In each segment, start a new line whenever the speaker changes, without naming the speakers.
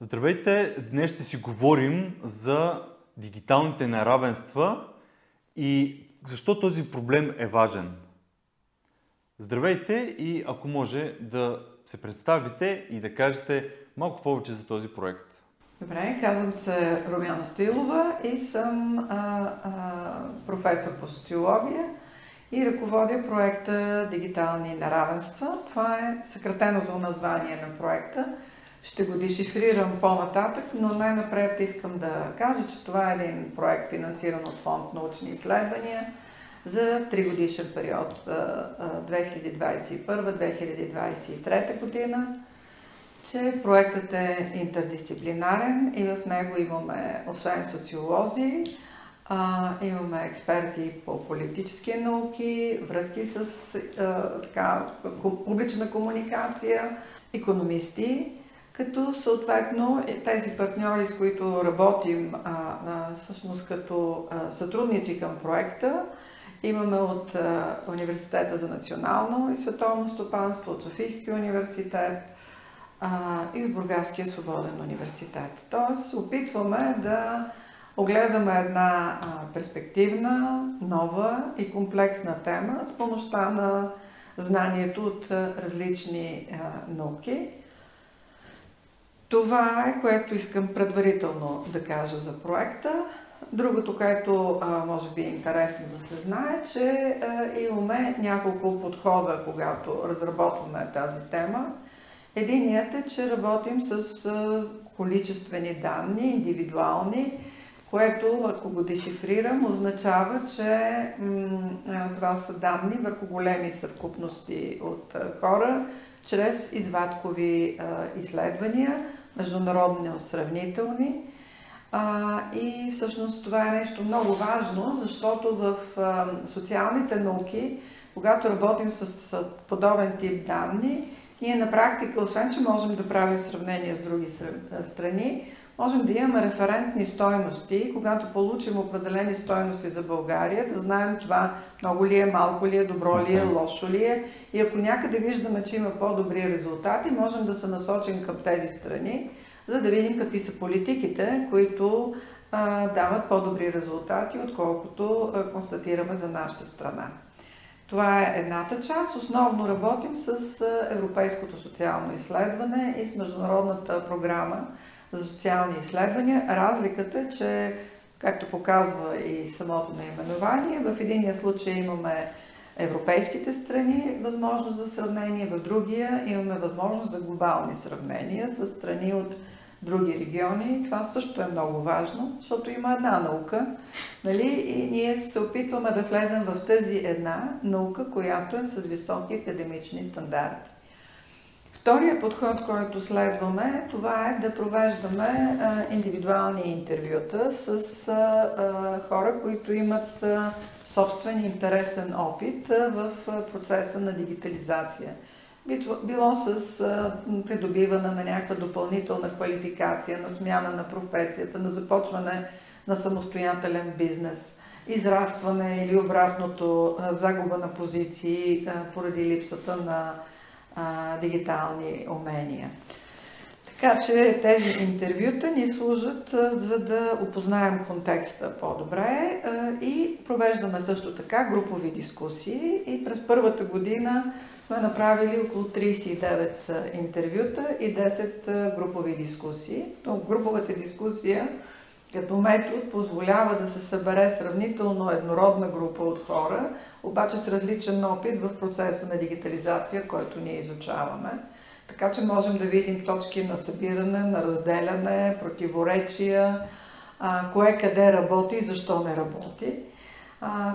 Здравейте! Днес ще си говорим за дигиталните неравенства и защо този проблем е важен. Здравейте и ако може да се представите и да кажете малко повече за този проект.
Добре, казвам се Румяна Стоилова и съм а, а, професор по социология и ръководя проекта Дигитални неравенства. Това е съкратеното название на проекта. Ще го дешифрирам по-нататък, но най-напред искам да кажа, че това е един проект финансиран от фонд научни изследвания за тригодишен период 2021-2023 година че проектът е интердисциплинарен и в него имаме, освен социолози, а, имаме експерти по политически науки, връзки с а, така, публична комуникация, економисти, като съответно е, тези партньори, с които работим а, а, всъщност като а, сътрудници към проекта, имаме от а, Университета за национално и световно стопанство, от Софийския университет, а, и от Бургаския свободен университет. Тоест, опитваме да огледаме една а, перспективна, нова и комплексна тема с помощта на знанието от а, различни а, науки. Това е, което искам предварително да кажа за проекта. Другото, което може би е интересно да се знае, че имаме няколко подхода, когато разработваме тази тема. Единият е, че работим с количествени данни, индивидуални, което, ако го дешифрирам, означава, че това са данни върху големи съвкупности от хора, чрез извадкови изследвания, международно сравнителни. и всъщност това е нещо много важно, защото в социалните науки, когато работим с подобен тип данни, ние на практика, освен че можем да правим сравнение с други страни, можем да имаме референтни стойности, когато получим определени стойности за България, да знаем това много ли е, малко ли е, добро ли е, лошо ли е. И ако някъде виждаме, че има по-добри резултати, можем да се насочим към тези страни, за да видим какви са политиките, които а, дават по-добри резултати, отколкото а, констатираме за нашата страна. Това е едната част. Основно работим с Европейското социално изследване и с Международната програма за социални изследвания. Разликата е, че, както показва и самото наименование, в единия случай имаме европейските страни възможност за сравнение, в другия имаме възможност за глобални сравнения с страни от други региони. Това също е много важно, защото има една наука. Нали? И ние се опитваме да влезем в тази една наука, която е с високи академични стандарти. Втория подход, който следваме, това е да провеждаме индивидуални интервюта с хора, които имат собствен интересен опит в процеса на дигитализация. Било с придобиване на някаква допълнителна квалификация, на смяна на професията, на започване на самостоятелен бизнес, израстване или обратното загуба на позиции поради липсата на дигитални умения. Така че тези интервюта ни служат за да опознаем контекста по-добре и провеждаме също така групови дискусии и през първата година сме направили около 39 интервюта и 10 групови дискусии. Но груповата дискусия като метод позволява да се събере сравнително еднородна група от хора, обаче с различен опит в процеса на дигитализация, който ние изучаваме. Така че можем да видим точки на събиране, на разделяне, противоречия, кое къде работи и защо не работи.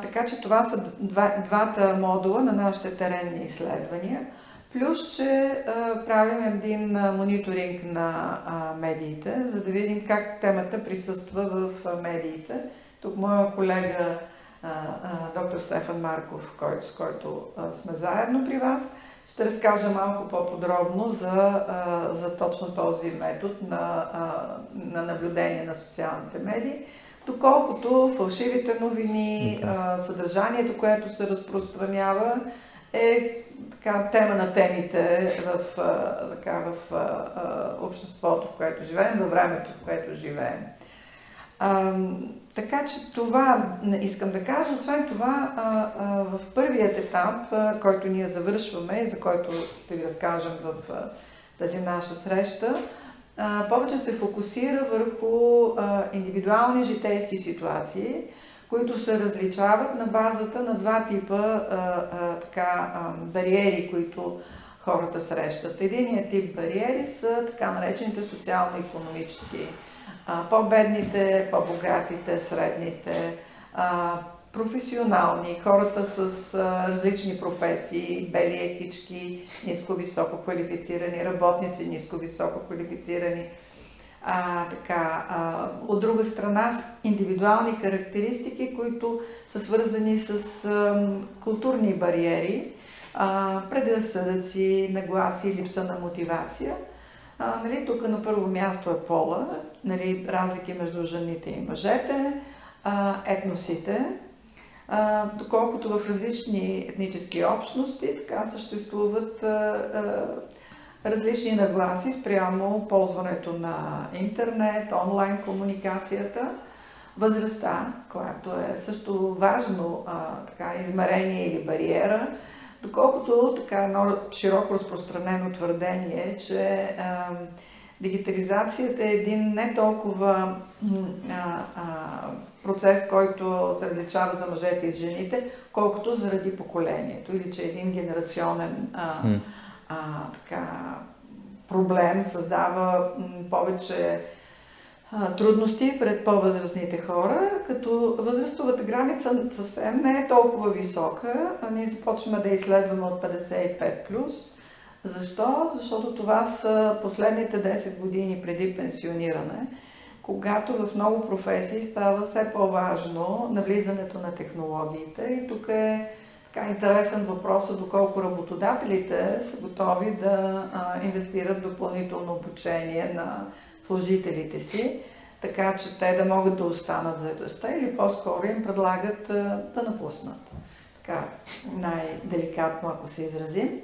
Така че това са два, двата модула на нашите теренни изследвания. Плюс, че а, правим един а, мониторинг на а, медиите, за да видим как темата присъства в а, медиите. Тук моя колега а, а, доктор Стефан Марков, който, с който а, сме заедно при вас, ще разкажа малко по-подробно за, а, за точно този метод на, а, на наблюдение на социалните медии доколкото фалшивите новини, okay. съдържанието, което се разпространява, е така, тема на темите в, така, в обществото, в което живеем, във времето, в което живеем. А, така че това искам да кажа. Освен това, а, а, в първият етап, а, който ние завършваме и за който ще ви разкажем в а, тази наша среща, а, повече се фокусира върху а, индивидуални житейски ситуации, които се различават на базата на два типа а, а, така, а, бариери, които хората срещат. Единият тип бариери са така наречените социално-економически. По-бедните, по-богатите, средните, а, професионални, хората с а, различни професии, бели екички, ниско-високо квалифицирани, работници ниско-високо квалифицирани, а, така, а, от друга страна индивидуални характеристики, които са свързани с а, културни бариери, а, предразсъдъци, нагласи, липса на мотивация. А, нали, тук на първо място е пола, нали, разлики между жените и мъжете, а, етносите, а, доколкото в различни етнически общности така съществуват а, а, различни нагласи спрямо ползването на интернет, онлайн комуникацията, възрастта, която е също важно а, така, измерение или бариера, доколкото така едно широко разпространено твърдение е, че а, дигитализацията е един не толкова а, а, процес, който се различава за мъжете и жените, колкото заради поколението. Или че е един генерационен а, а, така, проблем, създава повече трудности пред по-възрастните хора, като възрастовата граница съвсем не е толкова висока. А ние започваме да изследваме от 55+. Плюс. Защо? Защото това са последните 10 години преди пенсиониране, когато в много професии става все по-важно навлизането на технологиите и тук е така интересен въпрос е доколко работодателите са готови да а, инвестират допълнително обучение на служителите си, така че те да могат да останат заедостта или по-скоро им предлагат а, да напуснат. Така, най-деликатно, ако се изразим.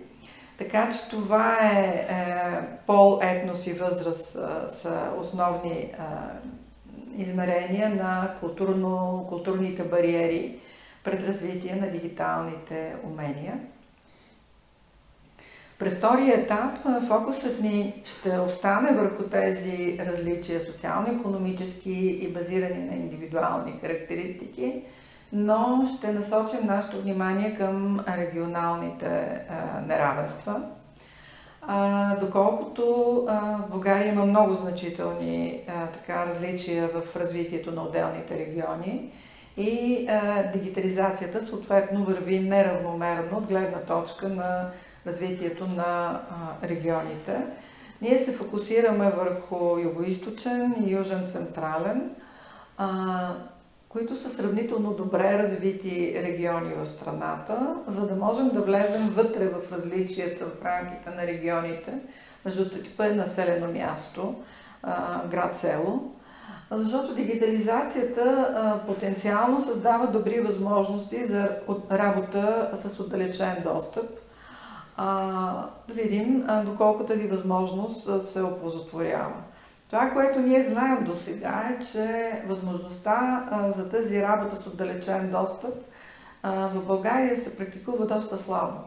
Така че това е, е пол, етнос и възраст са основни измерения на културно, културните бариери, пред развитие на дигиталните умения. През втория етап фокусът ни ще остане върху тези различия социално-економически и базирани на индивидуални характеристики, но ще насочим нашето внимание към регионалните а, неравенства. А, доколкото в България има много значителни така, различия в развитието на отделните региони, и а, дигитализацията съответно върви неравномерно от гледна точка на развитието на а, регионите. Ние се фокусираме върху югоисточен и южен централен, а, които са сравнително добре развити региони в страната, за да можем да влезем вътре в различията в рамките на регионите между типа населено място, град-село защото дигитализацията потенциално създава добри възможности за от, работа с отдалечен достъп. Да видим доколко тази възможност се оползотворява. Това, което ние знаем до сега е, че възможността за тази работа с отдалечен достъп в България се практикува доста слабо.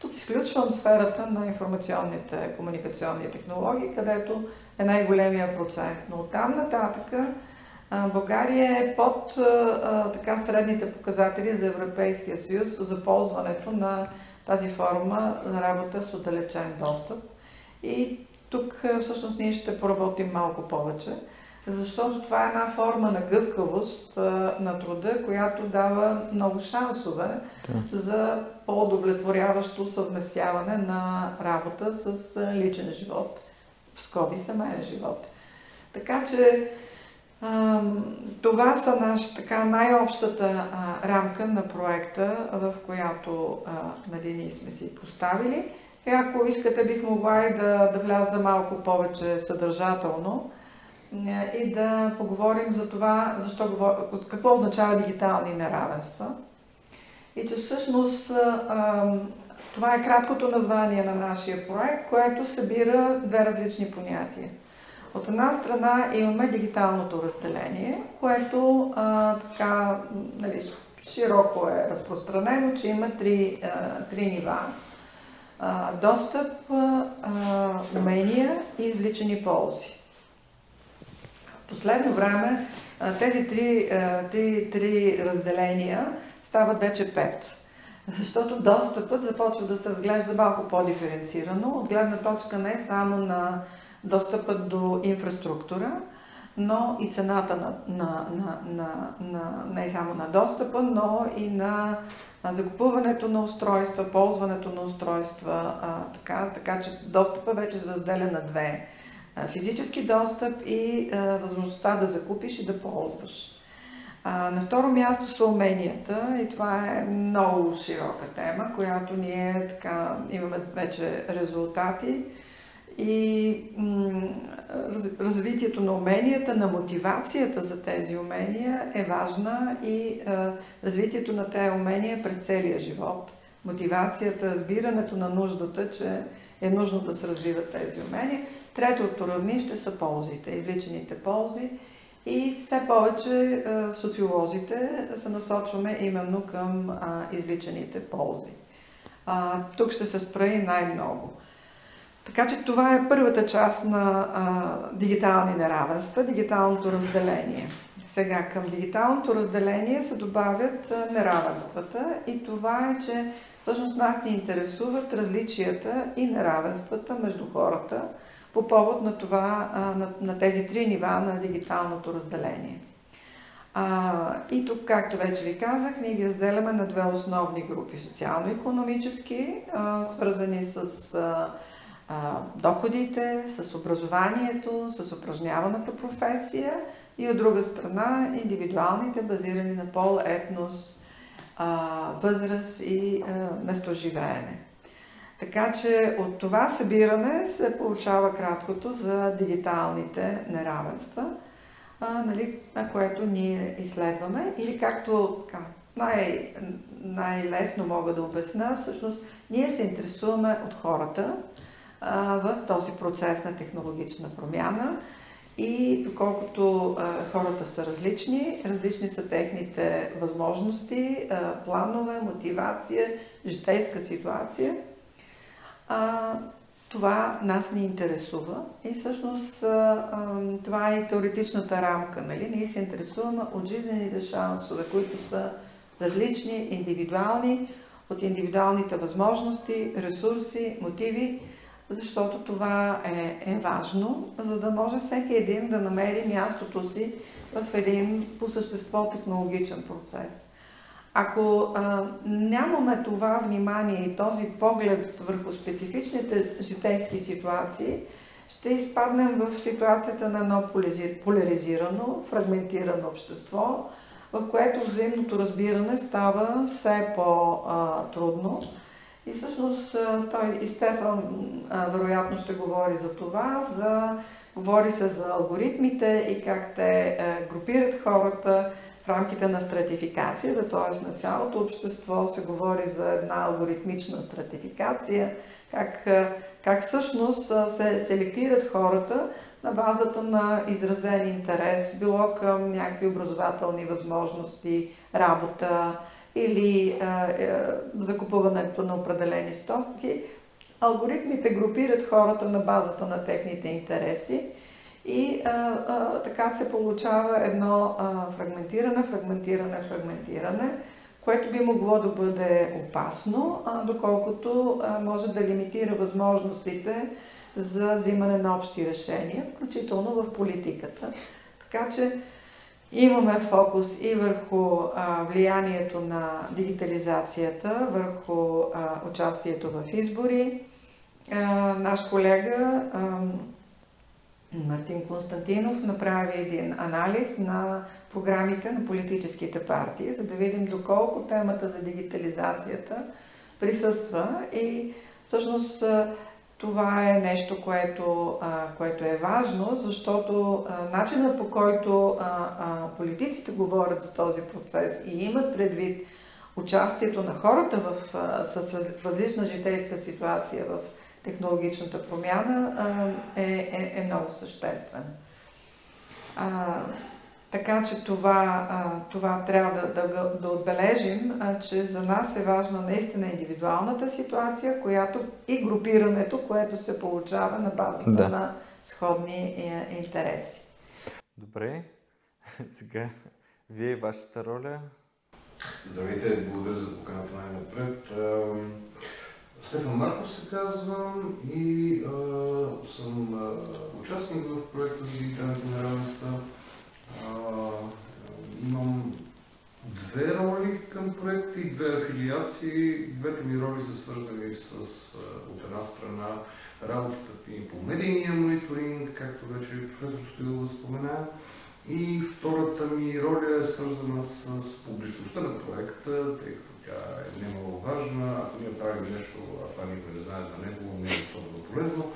Тук изключвам сферата на информационните комуникационни технологии, където е най-големия процент. Но оттам нататък България е под така средните показатели за Европейския съюз за ползването на тази форма на работа с отдалечен достъп. И тук всъщност ние ще поработим малко повече, защото това е една форма на гъвкавост на труда, която дава много шансове да. за по-удовлетворяващо съвместяване на работа с личен живот в скоби семейен живот. Така че това са наши, така, най-общата рамка на проекта, в която а, нали, ние сме си поставили. И ако искате, бих могла и да, да вляза малко повече съдържателно и да поговорим за това, защо, какво означава дигитални неравенства. И че всъщност това е краткото название на нашия проект, което събира две различни понятия. От една страна имаме дигиталното разделение, което а, така нали, широко е разпространено, че има три, а, три нива. А, достъп, а, умения и извличани ползи. В последно време а, тези три, а, три, три разделения стават вече пет. Защото достъпът започва да се разглежда малко по-диференцирано, от гледна точка не само на достъпът до инфраструктура, но и цената на, на, на, на, на не само на достъпа, но и на закупуването на устройства, ползването на устройства, а, така, така че достъпа вече се разделя на две. Физически достъп и а, възможността да закупиш и да ползваш. А, на второ място са уменията и това е много широка тема, която ние така имаме вече резултати и раз, развитието на уменията, на мотивацията за тези умения е важна и а, развитието на тези умения през целия живот. Мотивацията, разбирането на нуждата, че е нужно да се развиват тези умения. Третото равнище са ползите, извличаните ползи. И все повече социолозите се насочваме именно към извличаните ползи. Тук ще се спра и най-много. Така че това е първата част на дигитални неравенства, дигиталното разделение. Сега към дигиталното разделение се добавят неравенствата и това е, че всъщност нас ни интересуват различията и неравенствата между хората по повод на, това, а, на, на тези три нива на дигиталното разделение. А, и тук, както вече ви казах, ние ги разделяме на две основни групи. Социално-економически, свързани с а, доходите, с образованието, с упражняваната професия и от друга страна индивидуалните, базирани на пол, етнос, възраст и местоживеене. Така че от това събиране се получава краткото за дигиталните неравенства, а, нали, на което ние изследваме. Или както най- най-лесно мога да обясна, всъщност ние се интересуваме от хората, в този процес на технологична промяна. И доколкото хората са различни, различни са техните възможности, планове, мотивация, житейска ситуация, това нас ни интересува и всъщност това е теоретичната рамка. Нали? Ние се интересуваме от жизнените шансове, които са различни, индивидуални, от индивидуалните възможности, ресурси, мотиви, защото това е, е важно, за да може всеки един да намери мястото си в един по същество технологичен процес. Ако а, нямаме това внимание и този поглед върху специфичните житейски ситуации, ще изпаднем в ситуацията на едно поляризирано, фрагментирано общество, в което взаимното разбиране става все по-трудно. И всъщност той и Стефан вероятно ще говори за това, за, говори се за алгоритмите и как те групират хората рамките на стратификацията, т.е. на цялото общество се говори за една алгоритмична стратификация, как, как всъщност се селектират хората на базата на изразен интерес, било към някакви образователни възможности, работа, или а, е, закупуването на определени стоки. Алгоритмите групират хората на базата на техните интереси и а, а, така се получава едно а, фрагментиране, фрагментиране, фрагментиране, което би могло да бъде опасно, а, доколкото а, може да лимитира възможностите за взимане на общи решения, включително в политиката. Така че Имаме фокус и върху а, влиянието на дигитализацията, върху а, участието в избори. А, наш колега а, Мартин Константинов направи един анализ на програмите на политическите партии, за да видим доколко темата за дигитализацията присъства. И всъщност това е нещо, което, което е важно, защото начинът по който политиците говорят за този процес и имат предвид участието на хората в, с различна житейска ситуация в технологичната промяна е, е, е много съществен. А, така че това, а, това трябва да, да, да отбележим, а, че за нас е важна наистина индивидуалната ситуация, която и групирането, което се получава на базата да. на сходни е, интереси.
Добре, сега вие вашата роля?
Здравейте, благодаря за поканата най-напред. Стефан Марков се казвам и а, съм а, участник в проекта за дигиталните неравенства. имам две роли към проекта и две афилиации. Двете ми роли са свързани с, от една страна, работата ми по медийния мониторинг, както вече професор Стоилова спомена. И втората ми роля е свързана с публичността на проекта, тъй като тя е немало важна. Правим нещо, а това никой не знае за него, не е особено полезно.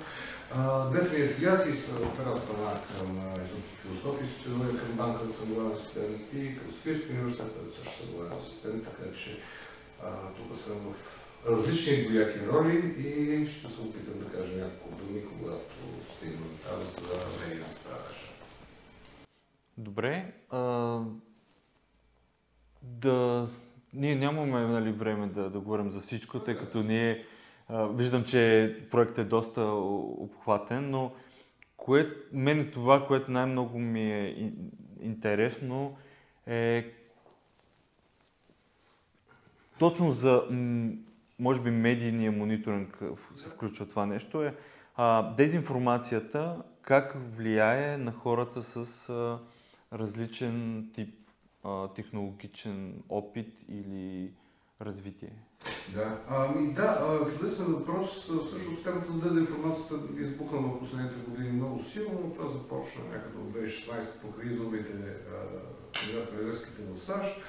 Двете ми афилиации са от една страна към Институт философия, философия, към банка за главен асистент и към Софийския университет, където също съм главен асистент, така че тук съм в различни двояки роли и ще се опитам да кажа няколко думи, когато стигнем там за медийна стража.
Добре. А, да, ние нямаме нали, време да, да говорим за всичко, тъй като ние а, виждам, че проектът е доста обхватен, но кое, мен това, което най-много ми е интересно е точно за, може би, медийния мониторинг се включва това нещо, е а, дезинформацията как влияе на хората с а, различен тип а, технологичен опит или развитие?
Да, ами да, чудесен въпрос. Всъщност темата за дезинформацията избухна в последните години много силно. Това започна някъде от 2016 покрай изборите кандидат-президентските в САЩ.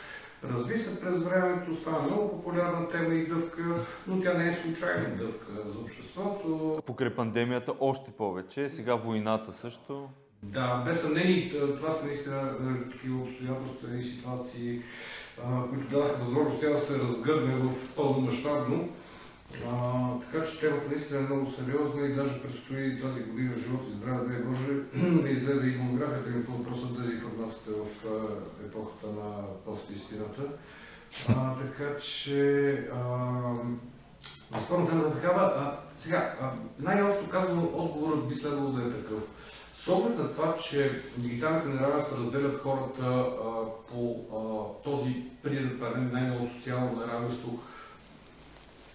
Разви се през времето, стана много популярна тема и дъвка, но тя не е случайна дъвка за обществото.
Покрай пандемията още повече, сега войната също.
Да, без съмнение, това са наистина такива обстоятелства и ситуации, които даваха възможност тя да се разгърне в пълномащабно. така че темата наистина е много сериозна и даже предстои тази година живот и здраве, дай Боже, да излезе и монографията ми по въпроса за информацията в епохата на постистината. така че, безспорно е такава. А, сега, най-общо казано, отговорът би следвало да е такъв. С оглед на това, че дигиталните неравенства разделят хората а, по а, този признак, това най-ново социално неравенство,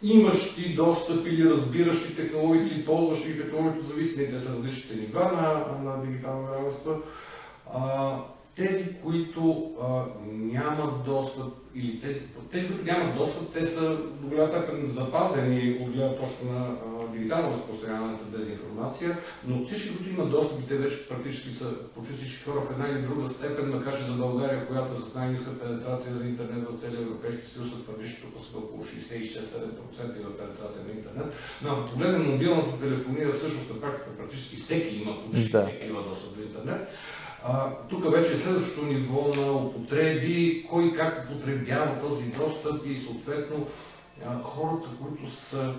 имащи достъп или разбиращи технологиите или ползващи технологиите, зависими те са различните нива на, на дигитални неравенства, тези, които а, нямат достъп, или тези, тези, които нямат достъп, те са до голяма степен запазени от гледна точка на а, дигитално разпространяване на дезинформация, но всички, които имат достъп, те вече практически са почти всички хора в една или друга степен, макар че за България, която е с най-ниска пенетрация на интернет в целия Европейски съюз, твърди, че тук са около 66-7% на пенетрация на интернет. Но ако погледнем мобилната телефония, всъщност на практика практически всеки има, почти да. всеки има достъп до интернет. А, тук вече е следващото ниво на употреби, кой как употребява този достъп и съответно хората, които са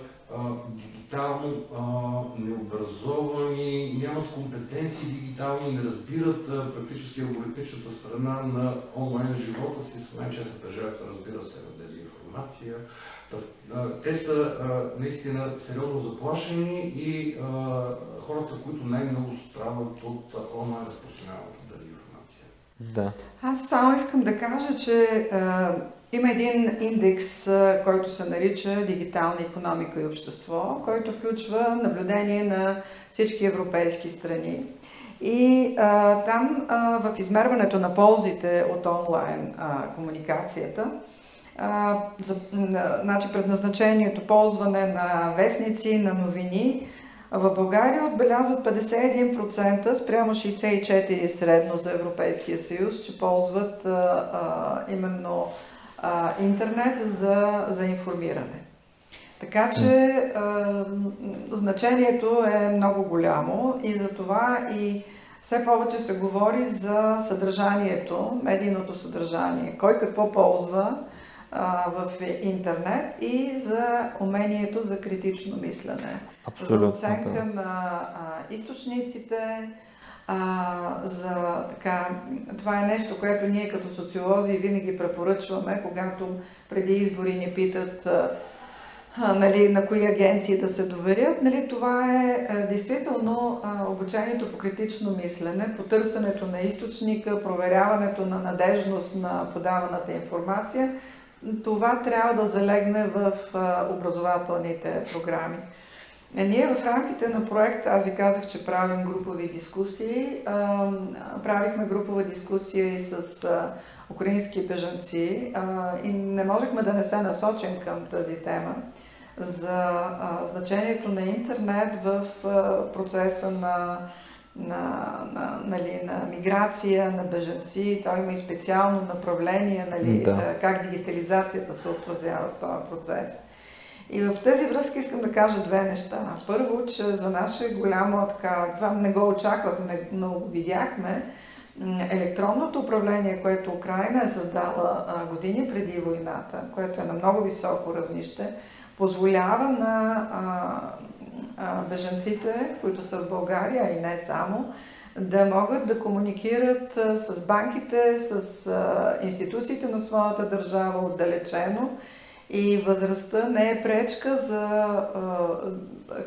дигитално необразовани, нямат компетенции дигитални, не разбират практически алгоритмичната страна на онлайн живота си, с най-честата жертва, разбира се, на дезинформация. Те са наистина сериозно заплашени и хората, които най-много страдат от онлайн разпространяването на.
Да.
Аз само искам да кажа, че а, има един индекс, а, който се нарича Дигитална економика и общество, който включва наблюдение на всички европейски страни. И а, там а, в измерването на ползите от онлайн а, комуникацията, а, за, значи предназначението ползване на вестници, на новини, в България отбелязват 51% спрямо 64% средно за Европейския съюз, че ползват а, а, именно а, интернет за, за информиране. Така че а, значението е много голямо и за това и все повече се говори за съдържанието, медийното съдържание, кой какво ползва, в интернет и за умението за критично мислене.
Абсолютно,
за оценка да. на източниците, а, за така, това е нещо, което ние като социолози винаги препоръчваме, когато преди избори ни питат а, нали, на кои агенции да се доверят. Нали, това е а, действително а, обучението по критично мислене, потърсенето на източника, проверяването на надежност на подаваната информация. Това трябва да залегне в образователните програми. Е, ние в рамките на проекта, аз ви казах, че правим групови дискусии. Правихме групова дискусия и с украински бежанци и не можехме да не се насочим към тази тема за значението на интернет в процеса на, на, на, нали, на миграция, на бежанци. Той има и специално направление, нали, да. как дигитализацията се отразява в този процес. И в тези връзки искам да кажа две неща. Първо, че за наше голямо, така, това не го очаквахме, но го видяхме, електронното управление, което Украина е създала години преди войната, което е на много високо равнище, позволява на бежанците, които са в България и не само, да могат да комуникират с банките, с институциите на своята държава отдалечено и възрастта не е пречка за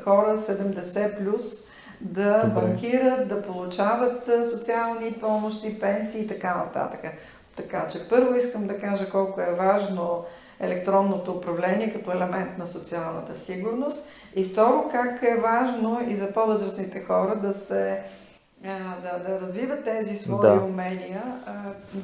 хора 70 плюс да Добре. банкират, да получават социални помощи, пенсии и така нататък. Така че първо искам да кажа колко е важно електронното управление като елемент на социалната сигурност и второ как е важно и за по-възрастните хора да се да, да развиват тези свои да. умения, а,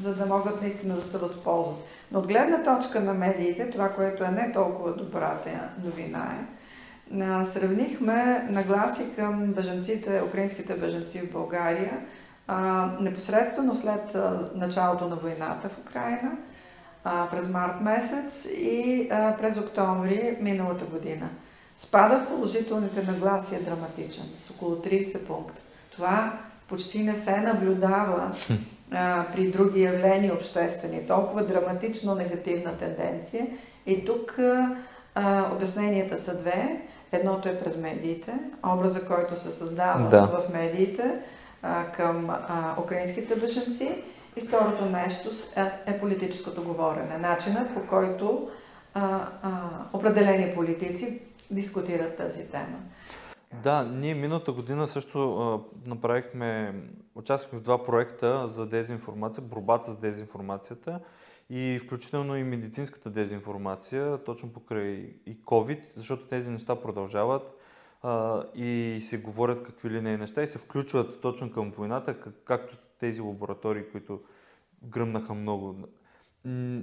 за да могат наистина да се възползват. Но от гледна точка на медиите, това, което е не толкова добрата новина е, а, сравнихме нагласи към бежанците, украинските бежанци в България, а, непосредствено след а, началото на войната в Украина, а, през март месец и а, през октомври миналата година. Спада в положителните нагласи е драматичен, с около 30 пункта. Това почти не се наблюдава а, при други явления обществени. Толкова драматично негативна тенденция. И тук а, обясненията са две. Едното е през медиите, образа, който се създава да. в медиите а, към а, украинските беженци. И второто нещо е, е политическото говорене. Начинът по който а, а, определени политици дискутират тази тема.
Да, ние миналата година също а, направихме, участвахме в два проекта за дезинформация, борбата с дезинформацията и включително и медицинската дезинформация, точно покрай и COVID, защото тези неща продължават а, и се говорят какви ли не неща и се включват точно към войната, как, както тези лаборатории, които гръмнаха много.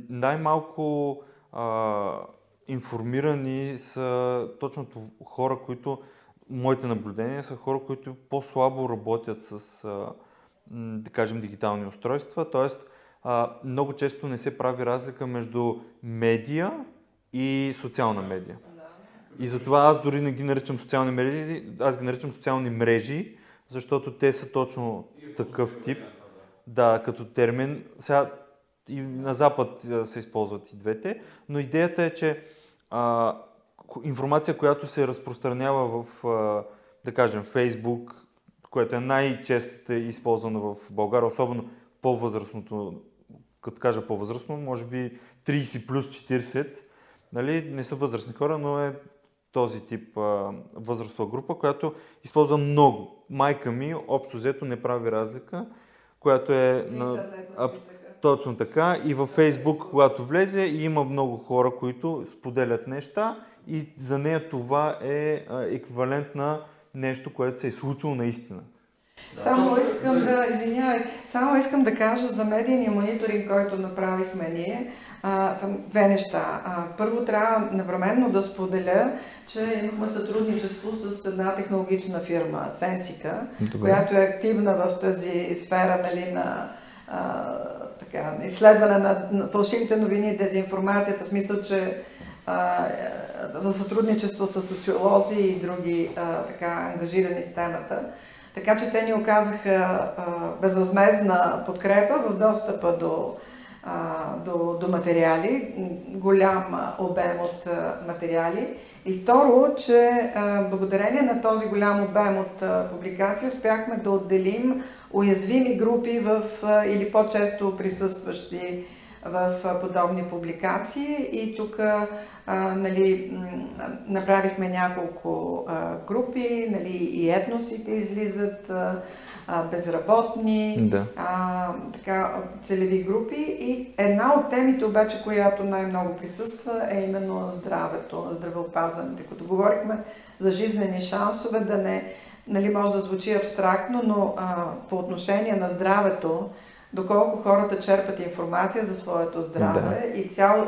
Най-малко а, информирани са точно хора, които моите наблюдения са хора, които по-слабо работят с, да кажем, дигитални устройства, т.е. много често не се прави разлика между медия и социална медия. И затова аз дори не ги наричам социални медии, аз ги наричам социални мрежи, защото те са точно такъв тип. Да, като термин. Сега и на Запад се използват и двете, но идеята е, че а, информация, която се разпространява в, да кажем, Facebook, което е най-често използвано в България, особено по-възрастното, като кажа по-възрастно, може би 30 плюс 40, нали, не са възрастни хора, но е този тип а, възрастова група, която използва много. Майка ми, общо взето, не прави разлика, която е на... А, точно така. И във Фейсбук, когато влезе, има много хора, които споделят неща и за нея това е еквивалент на нещо, което се е случило наистина.
Само искам да, извинявай, само искам да кажа за медийния мониторинг, който направихме ние, а, две неща. А, първо трябва непременно да споделя, че имахме сътрудничество с една технологична фирма, Сенсика, Добре. която е активна в тази сфера нали, на а, така, изследване на, на фалшивите новини и дезинформацията, в смисъл, че в сътрудничество с социолози и други а, така ангажирани с темата. Така че те ни оказаха безвъзмезна подкрепа в достъпа до до, до материали, голям обем от материали. И второ, че благодарение на този голям обем от публикации успяхме да отделим уязвими групи в, или по-често присъстващи в подобни публикации и тук нали, направихме няколко групи, нали, и етносите излизат, безработни,
да.
а, така, целеви групи и една от темите обаче, която най-много присъства е именно здравето, здравеопазването. Като говорихме за жизнени шансове, да не, нали, може да звучи абстрактно, но а, по отношение на здравето, доколко хората черпат информация за своето здраве да. и цяло,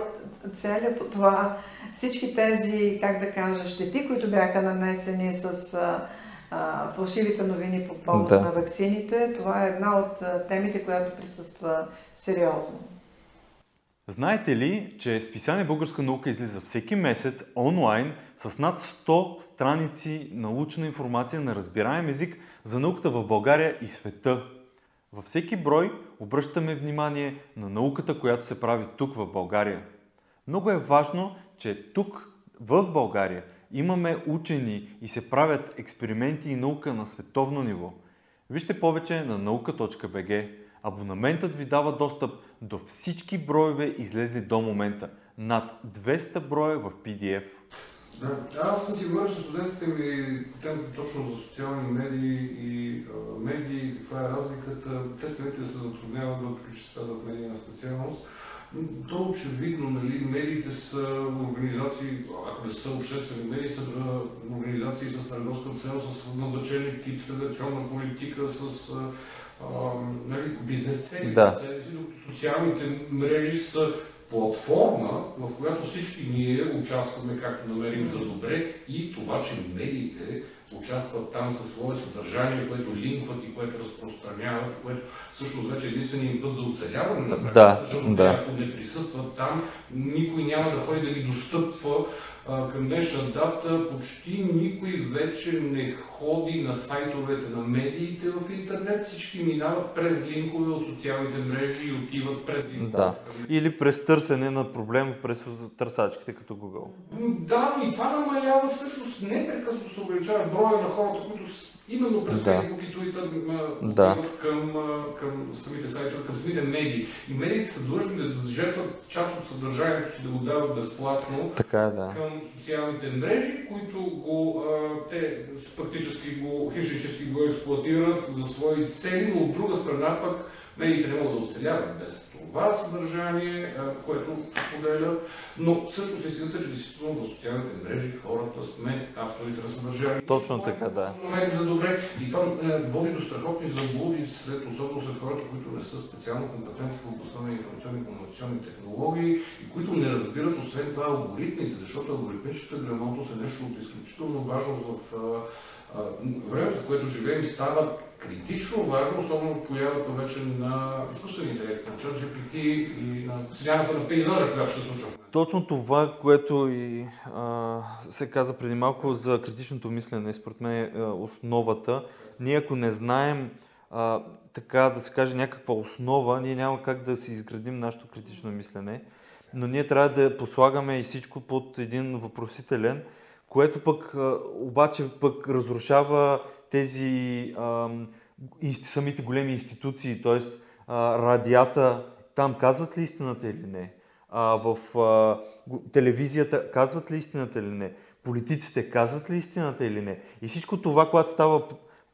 целият това, всички тези, как да кажа, щети, които бяха нанесени с а, а, фалшивите новини по повод да. на ваксините, това е една от а, темите, която присъства сериозно.
Знаете ли, че списание Българска наука излиза всеки месец онлайн с над 100 страници научна информация на разбираем език за науката в България и света? Във всеки брой обръщаме внимание на науката, която се прави тук в България. Много е важно, че тук в България имаме учени и се правят експерименти и наука на световно ниво. Вижте повече на nauka.bg. Абонаментът ви дава достъп до всички броеве излезли до момента. Над 200 броя в PDF.
Да, аз съм сигурен, че студентите ми темата точно за социални медии и а, медии, каква е разликата, те самите се затрудняват да включат тази медийна специалност. То очевидно, нали, медиите са организации, ако не са обществени медии, са организации с търговска цел, с назначени тип селекционна политика, с а, нали, бизнес цели.
Да.
Социалните мрежи са платформа, в която всички ние участваме както намерим за добре и това, че медиите участват там със свое съдържание, което линкват и което разпространяват, което всъщност вече е единственият път за оцеляване на
да, защото
да. ако не присъстват там, никой няма да ходи да ги достъпва към днешна дата почти никой вече не ходи на сайтовете на медиите в интернет, всички минават през линкове от социалните мрежи и отиват през линкове.
Да. Или през търсене на проблема през търсачките като Google.
Да, но и това намалява всъщност непрекъснато се увеличава броя на хората, които именно през да. Facebook и Twitter да. към, към самите сайтове, към самите медии. И медиите са длъжни да жертват част от съдържанието си, да го дават безплатно
така е, да.
към социалните мрежи, които го, а, те фактически го, хищнически го експлуатират за свои цели, но от друга страна пък медиите не могат да оцеляват без това съдържание, което споделят, но всъщност истината е, че действително в социалните мрежи хората сме авторите на съдържание.
Точно така, да.
За добре. И това е, води до страхотни заблуди, след, особено след хората, които не са специално компетентни в областта на информационни и комуникационни технологии и които не разбират освен това алгоритмите, защото алгоритмичната грамотност е нещо от изключително важно в времето, в което живеем, става критично важно, особено от появата вече на изкуствения интелект, на ChatGPT и на смяната на пейзажа, която се случва.
Точно това, което и а, се каза преди малко за критичното мислене, според мен е основата. Ние ако не знаем а, така да се каже някаква основа, ние няма как да си изградим нашето критично мислене, но ние трябва да послагаме и всичко под един въпросителен, което пък обаче пък разрушава тези а, самите големи институции, т.е. радията, там казват ли истината или не? А, в а, телевизията казват ли истината или не? Политиците казват ли истината или не? И всичко това, когато става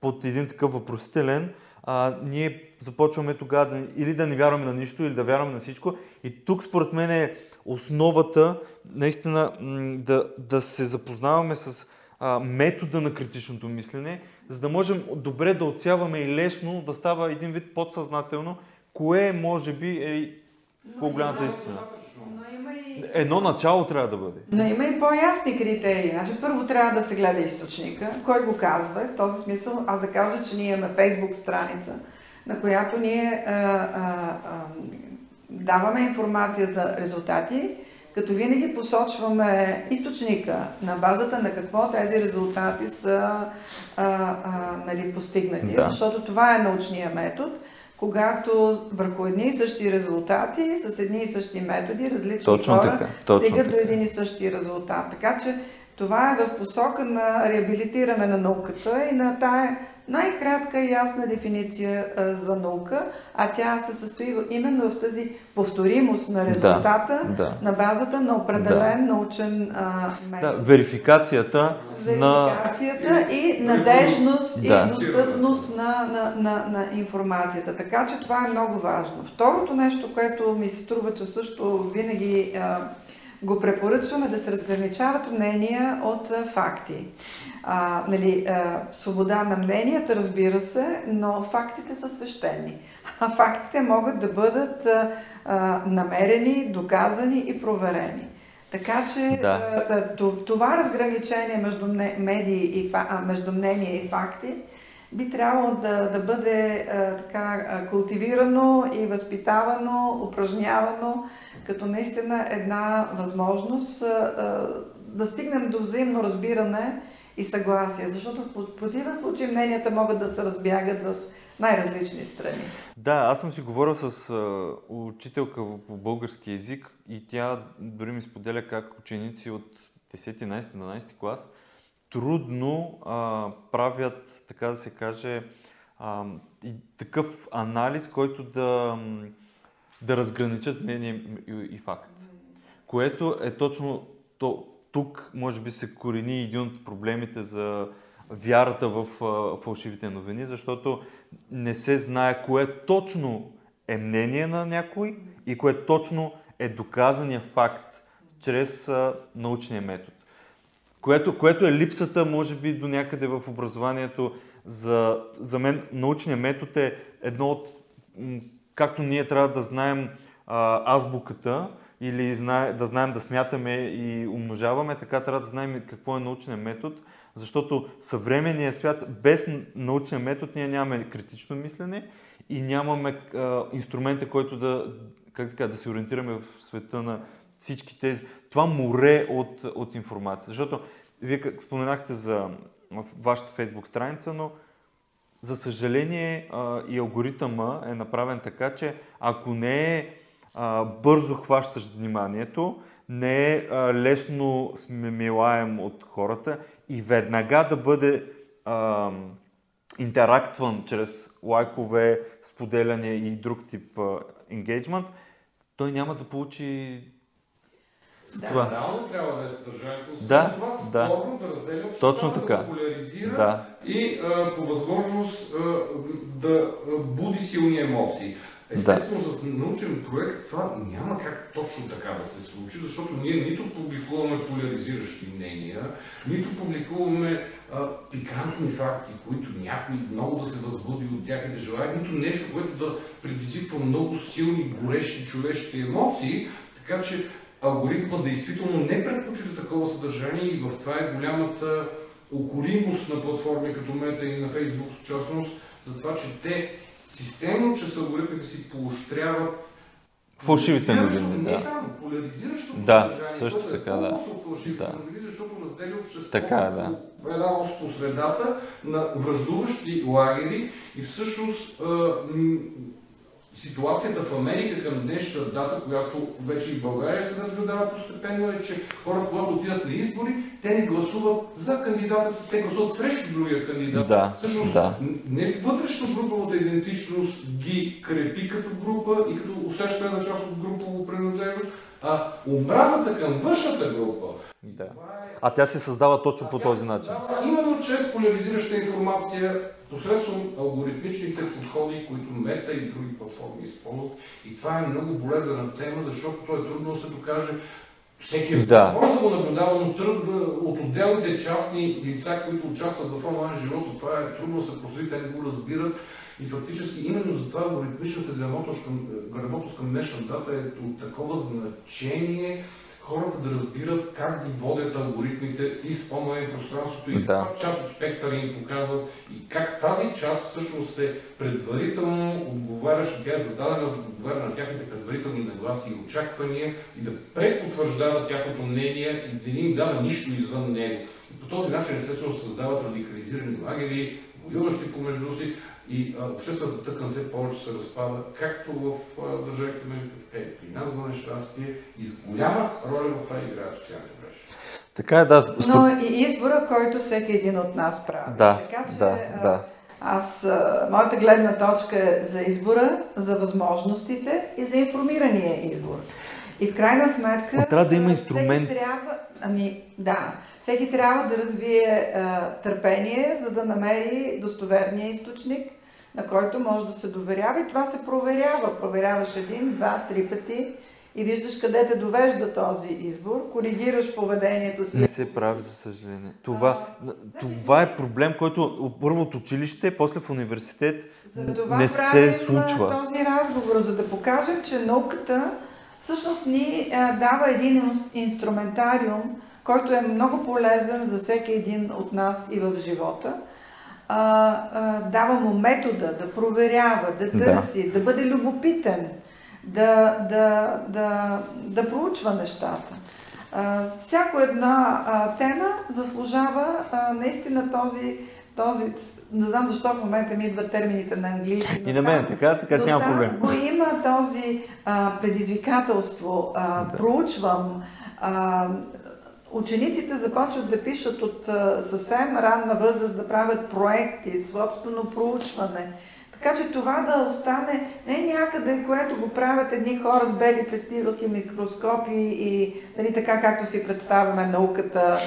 под един такъв въпросителен, а, ние започваме тогава да, или да не вярваме на нищо, или да вярваме на всичко. И тук според мен е основата наистина да, да се запознаваме с а, метода на критичното мислене, за да можем добре да отсяваме и лесно да става един вид подсъзнателно, кое може би е по-голямата истина. И... Едно начало трябва да бъде.
Но има и по-ясни критерии. Значи, първо трябва да се гледа източника. Кой го казва? В този смисъл аз да кажа, че ние имаме фейсбук страница, на която ние а, а, а, даваме информация за резултати, като винаги посочваме източника на базата на какво тези резултати са а, а, нали, постигнати. Да. Защото това е научния метод. когато върху едни и същи резултати, с едни и същи методи, различни
Точно
хора
така, точно
стигат
така.
до един и същи резултат. Така че това е в посока на реабилитиране на науката и на тая най-кратка и ясна дефиниция за наука, а тя се състои именно в тази повторимост на резултата
да.
на базата на определен научен а,
Да,
метод.
верификацията на...
Верификацията и надежност
Да.
и достъпност на, на, на, на информацията. Така че това е много важно. Второто нещо, което ми се струва, че също винаги го препоръчваме, да се разграничават мнения от факти. А, нали, а, свобода на мненията, разбира се, но фактите са свещени. А фактите могат да бъдат а, а, намерени, доказани и проверени. Така че
Да.
това разграничение между медии и между мнение и факти би трябвало да, да бъде а, така култивирано и възпитавано, упражнявано, като наистина една възможност да стигнем до взаимно разбиране и съгласие, защото в противен случай мненията могат да се разбягат в най-различни страни.
Да, аз съм си говорил с учителка по български язик и тя дори ми споделя как ученици от 10, 11, 12 клас трудно а, правят, така да се каже, а, такъв анализ, който да, да разграничат мнение и, и факт. Което е точно то, тук, може би, се корени един от проблемите за вярата в а, фалшивите новини, защото не се знае кое точно е мнение на някой и кое точно е доказания факт чрез а, научния метод. Което, което е липсата, може би, до някъде в образованието. За, за мен научният метод е едно от... Както ние трябва да знаем а, азбуката или знае, да знаем да смятаме и умножаваме, така трябва да знаем какво е научният метод, защото съвременният свят без научен метод ние нямаме критично мислене и нямаме а, инструмента, който да, как така, да се ориентираме в света на всички тези, това море от, от информация. Защото вие споменахте за вашата фейсбук страница, но за съжаление а, и алгоритъма е направен така, че ако не е а, бързо хващащ вниманието, не е а, лесно смемилаем от хората и веднага да бъде а, интерактван чрез лайкове, споделяне и друг тип engagement, той няма да получи
Да.
това.
Скандално трябва да е съдържанието. Освен
Да,
това
да.
спорно да разделя обществото,
Точно
да
така.
го поляризира
Да.
и а, по възможност а, да буди силни емоции. Естествено, с научен проект това няма как точно така да се случи, защото ние нито публикуваме поляризиращи мнения, нито публикуваме а, пикантни факти, които някой много да се възбуди от тях и да желая, нито нещо, което да предизвиква много силни, горещи човешки емоции, така че алгоритмът действително не предпочита такова съдържание и в това е голямата укоримост на платформи като Мета и на Фейсбук в частност, за това, че те системно, чрез алгоритмите си поощряват
Фалшивите новини,
Не
да.
само поляризиращото
Да,
съдържание,
също
което
така,
е
да.
от фалшивите
Да.
новини, защото разделя обществото
Така е, да.
една ос по средата на връждуващи лагери и всъщност ситуацията в Америка към днешната дата, която вече и в България се наблюдава постепенно, е, че хората, когато отидат на избори, те не гласуват за кандидата си, те гласуват срещу другия кандидат.
Да,
Всъщност,
да.
не вътрешно груповата идентичност ги крепи като група и като усещане за част от групово принадлежност, а омразата към външната група.
Да.
Това е
А тя се създава точно по този начин.
Именно чрез поляризираща информация, посредством алгоритмичните подходи, които Мета и други платформи използват. И това е много болезнена тема, защото то е трудно да се докаже. Всеки
Да.
може да го наблюдава, но трудно от отделните частни лица, които участват в онлайн живота, това е трудно да се проследи, те не го разбират. И фактически именно затова алгоритмичната грамотност към, грамотност към днешна дата е от такова значение хората да разбират как ги водят алгоритмите и с онлайн пространството и
Да.
каква част от спектъра им показват и как тази част всъщност е предварително отговаряща, тя е зададена да отговаря на тяхните предварителни нагласи и очаквания и да препотвърждава тяхното мнение и да не им дава нищо извън него. И по този начин естествено се създават радикализирани лагери, воюващи помежду си и а, обществената тъкан все повече се разпада, както в държавите Америка, така и при нас за нещастие. И голяма роля в това играят социалните мрежи.
Така е, да.
Но и избора, който всеки един от нас прави.
Да,
така, че,
да, да.
Аз, моята гледна точка е за избора, за възможностите и за информирания избор. И в крайна сметка.
Но трябва да има инструмент.
Всеки трябва, ами, да, всеки трябва да развие а, търпение, за да намери достоверния източник, на който може да се доверява. И това се проверява. Проверяваш един, два, три пъти и виждаш къде те довежда този избор, коригираш поведението си.
Не се прави, за съжаление. Това, а, това е проблем, който първо от училище, после в университет
за това
не се случва.
този разговор, за да покажем, че науката всъщност ни а, дава един инструментариум, който е много полезен за всеки един от нас и в живота. Дава му метода да проверява, да търси, да, да бъде любопитен да, да, да, да проучва нещата. Всяко една тема заслужава наистина този, този, не знам защо в момента ми идват термините на английски.
И на мен, така, така няма проблем.
го има този а, предизвикателство, а, да. проучвам, а, Учениците започват да пишат от а, съвсем ранна възраст, да правят проекти, собствено проучване. Така че това да остане не някъде, което го правят едни хора с бели престилки, микроскопи и нали, така както си представяме науката,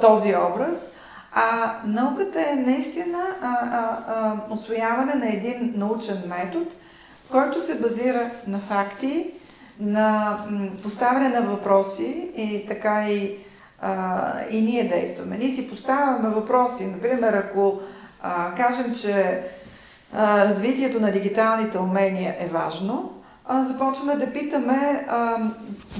този образ, а науката е наистина а, а, а, освояване на един научен метод, който се базира на факти, на поставяне на въпроси и така и, а, и ние действаме. Ние си поставяме въпроси. Например, ако а, кажем, че развитието на дигиталните умения е важно, започваме да питаме а,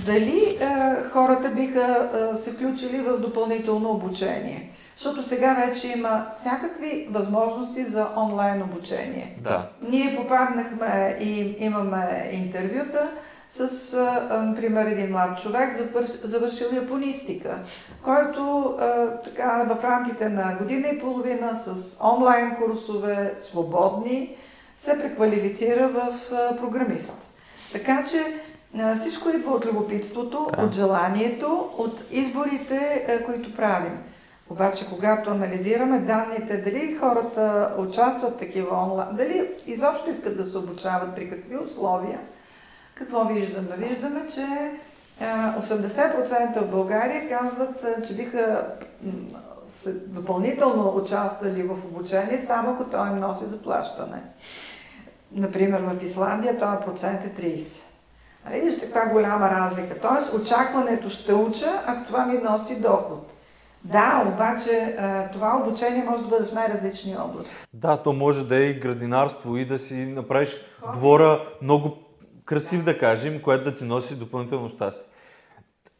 дали а, хората биха а, се включили в допълнително обучение. Защото сега вече има всякакви възможности за онлайн обучение.
Да.
Ние попаднахме и имаме интервюта с, например, един млад човек, завършил японистика, който така, в рамките на година и половина с онлайн курсове, свободни, се преквалифицира в програмист. Така че всичко идва от любопитството, да. от желанието, от изборите, които правим. Обаче, когато анализираме данните, дали хората участват такива онлайн, дали изобщо искат да се обучават, при какви условия, какво виждаме? Виждаме, че 80% в България казват, че биха допълнително участвали в обучение, само ако той им носи заплащане. Например, в Исландия този процент е 30. Нали, вижте каква голяма разлика. Тоест, очакването ще уча, ако това ми носи доход. Да, обаче това обучение може да бъде в най-различни области.
Да, то може да е и градинарство и да си направиш двора много красив да кажем, което да ти носи допълнително щастие.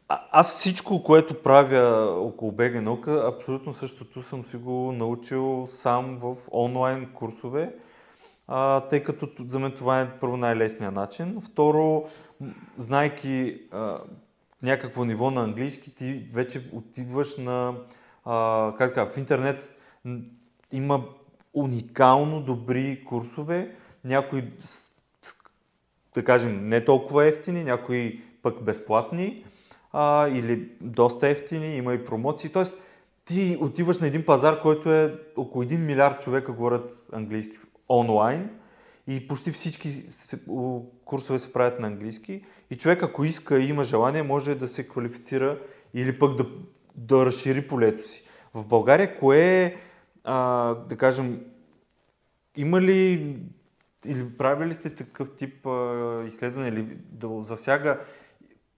А, аз всичко, което правя около БГ наука, абсолютно същото съм си го научил сам в онлайн курсове, а, тъй като за мен това е първо най-лесният начин. Второ, знайки а, някакво ниво на английски, ти вече отиваш на, а, как така, в интернет има уникално добри курсове, някои да кажем, не толкова ефтини, някои пък безплатни а, или доста ефтини, има и промоции. Тоест, ти отиваш на един пазар, който е около 1 милиард човека говорят английски онлайн и почти всички курсове се правят на английски и човек ако иска и има желание, може да се квалифицира или пък да, да разшири полето си. В България кое е, а, да кажем, има ли или правили сте такъв тип а, изследване или да засяга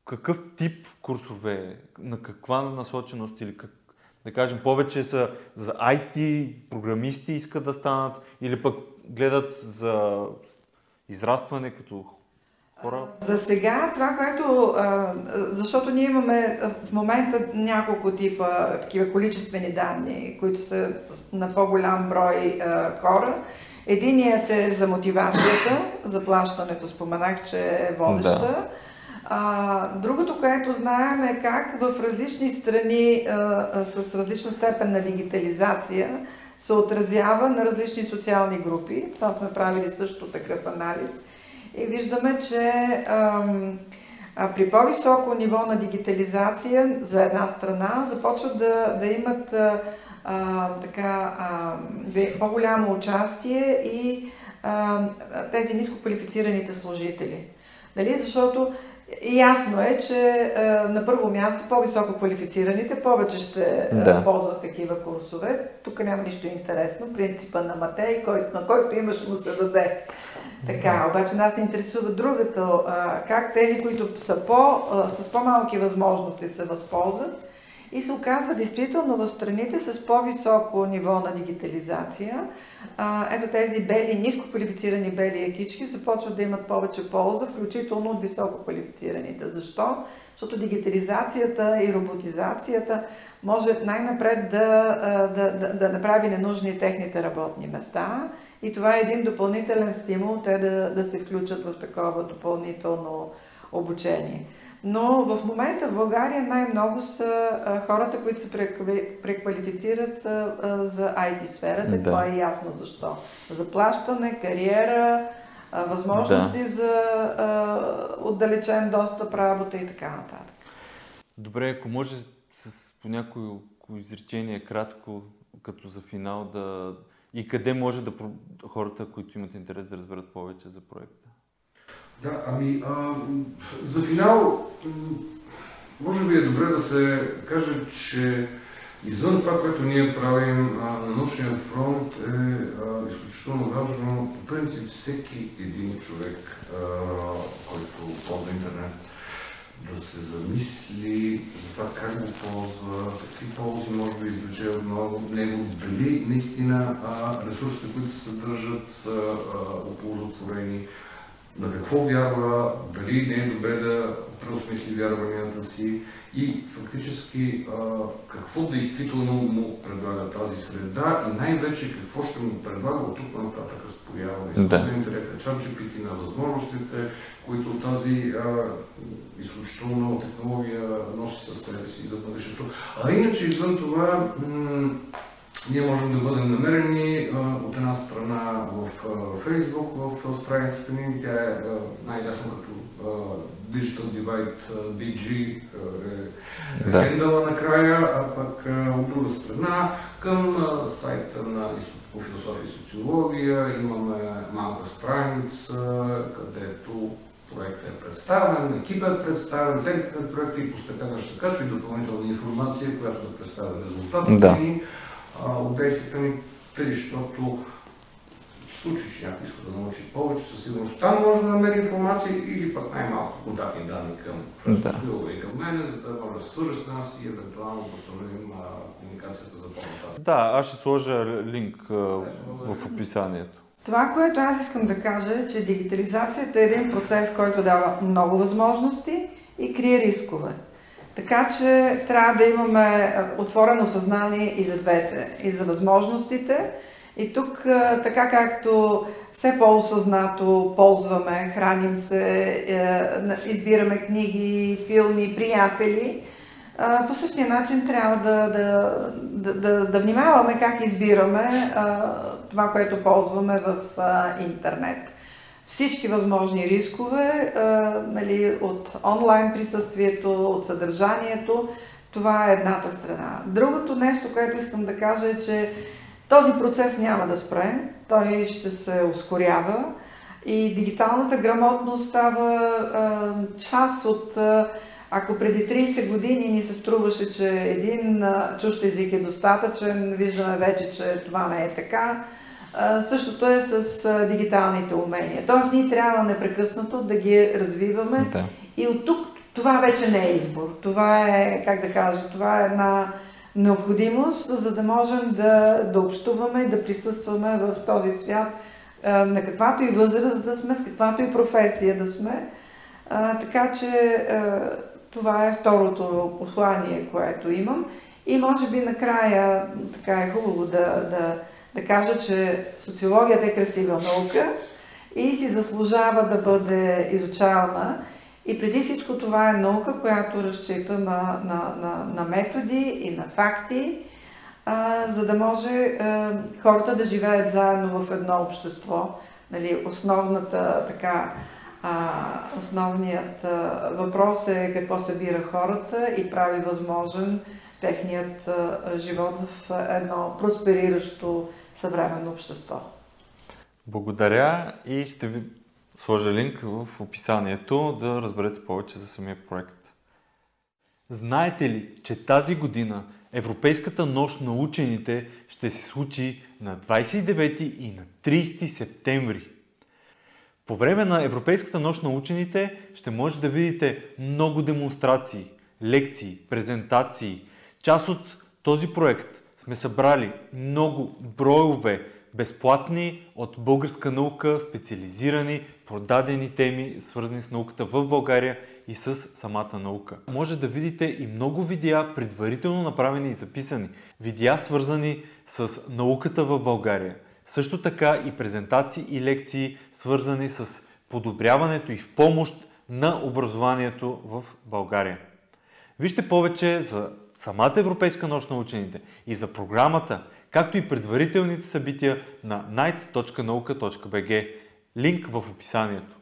какъв тип курсове, на каква насоченост или как, да кажем повече са за IT, програмисти искат да станат или пък гледат за израстване като хора?
За сега това, което... защото ние имаме в момента няколко типа такива количествени данни, които са на по-голям брой хора. Единият е за мотивацията, за плащането, споменах, че е водеща. Да. А, другото, което знаем е как в различни страни а, а, с различна степен на дигитализация се отразява на различни социални групи. Това сме правили също такъв анализ. И виждаме, че ам, а при по-високо ниво на дигитализация за една страна започват да, да имат а, а, така, а, по-голямо участие и а, тези нискоквалифицираните служители. Нали? Защото ясно е, че а, на първо място по-високо квалифицираните повече ще да. ползват такива курсове. Тук няма нищо интересно. Принципа на Матей, който, на който имаш му се даде. Така, обаче нас не интересува другото, а, как тези, които са по, с по-малки възможности се възползват и се оказва действително в страните с по-високо ниво на дигитализация. Ето тези бели, ниско квалифицирани бели екички започват да имат повече полза, включително от високо квалифицираните. Защо? Защото дигитализацията и роботизацията може най-напред да, да, да, да направи ненужни техните работни места и това е един допълнителен стимул те да, да се включат в такова допълнително обучение. Но в момента в България най-много са а, хората, които се преквалифицират а, а, за IT сферата. Да. Това е ясно защо. Заплащане, кариера, а, възможности да. за а, отдалечен достъп, работа и така нататък.
Добре, ако може с, по някои изречение кратко, като за финал, да, и къде може да хората, които имат интерес да разберат повече за проекта?
Да, ами а, за финал, може би е добре да се каже, че извън това, което ние правим а, на научния фронт е а, изключително важно, по принцип всеки един човек, а, който ползва интернет, да се замисли за това как го ползва, какви ползи може да извлече от него, дали наистина ресурсите, които се съдържат, са оползотворени, на какво вярва, дали не е добре да преосмисли вярванията си и фактически какво действително му предлага тази среда и най-вече какво ще му предлага от тук нататък с поява на изкуствения интелект, на на възможностите, които тази а, изключително нова технология носи със себе си за бъдещето. А иначе извън това, ние можем да бъдем намерени от една страна в Фейсбук, в страницата ни. Тя е най-ясно като Digital Divide BG е да. хендала накрая, а пък от друга страна към сайта на по философия и социология имаме малка страница, където проектът е представен, екипът е представен, целите на проекта и постепенно ще качва и допълнителна информация, която да представя резултатите да. ни от действията ми, тъй, защото случай, че някой иска да научи повече, със сигурност там може да намери информация или пък най-малко контактни данни към Франско и към мен, за да може да свържа с нас и евентуално да установим комуникацията за по-нататък.
Да, аз ще сложа линк а, в описанието.
Това, което аз искам да кажа е, че дигитализацията е един процес, който дава много възможности и крие рискове. Така че трябва да имаме отворено съзнание и за двете, и за възможностите. И тук, така както все по-осъзнато ползваме, храним се, е, избираме книги, филми, приятели, по същия начин трябва да, да, да, да, да внимаваме как избираме това, което ползваме в интернет всички възможни рискове нали, от онлайн присъствието, от съдържанието. Това е едната страна. Другото нещо, което искам да кажа е, че този процес няма да спре, той ще се ускорява и дигиталната грамотност става а, част от. А, ако преди 30 години ни се струваше, че един чущ език е достатъчен, виждаме вече, че това не е така Същото е с дигиталните умения. Тоест ние трябва непрекъснато да ги развиваме да. и от тук това вече не е избор. Това е, как да кажа, това е една необходимост, за да можем да, да общуваме и да присъстваме в този свят на каквато и възраст да сме, с каквато и професия да сме. Така че това е второто послание, което имам. И може би накрая така е хубаво да, да, да кажа, че социологията е красива наука и си заслужава да бъде изучавана. И преди всичко това е наука, която разчита на, на, на, на методи и на факти. а, за да може а, хората да живеят заедно в едно общество. Нали, основната така а, основният а, въпрос е какво събира хората и прави възможен техният а, живот в едно проспериращо съвременно общество.
Благодаря и ще ви сложа линк в описанието да разберете повече за самия проект. Знаете ли, че тази година Европейската нощ на учените ще се случи на 29 и на 30 септември? По време на Европейската нощ на учените ще може да видите много демонстрации, лекции, презентации. Част от този проект сме събрали много броеве безплатни от българска наука, специализирани, продадени теми, свързани с науката в България и с самата наука. Може да видите и много видеа, предварително направени и записани. Видеа свързани с науката в България. Също така и презентации и лекции, свързани с подобряването и в помощ на образованието в България. Вижте повече за самата Европейска нощ на учените и за програмата, както и предварителните събития на night.nauka.bg. Линк в описанието.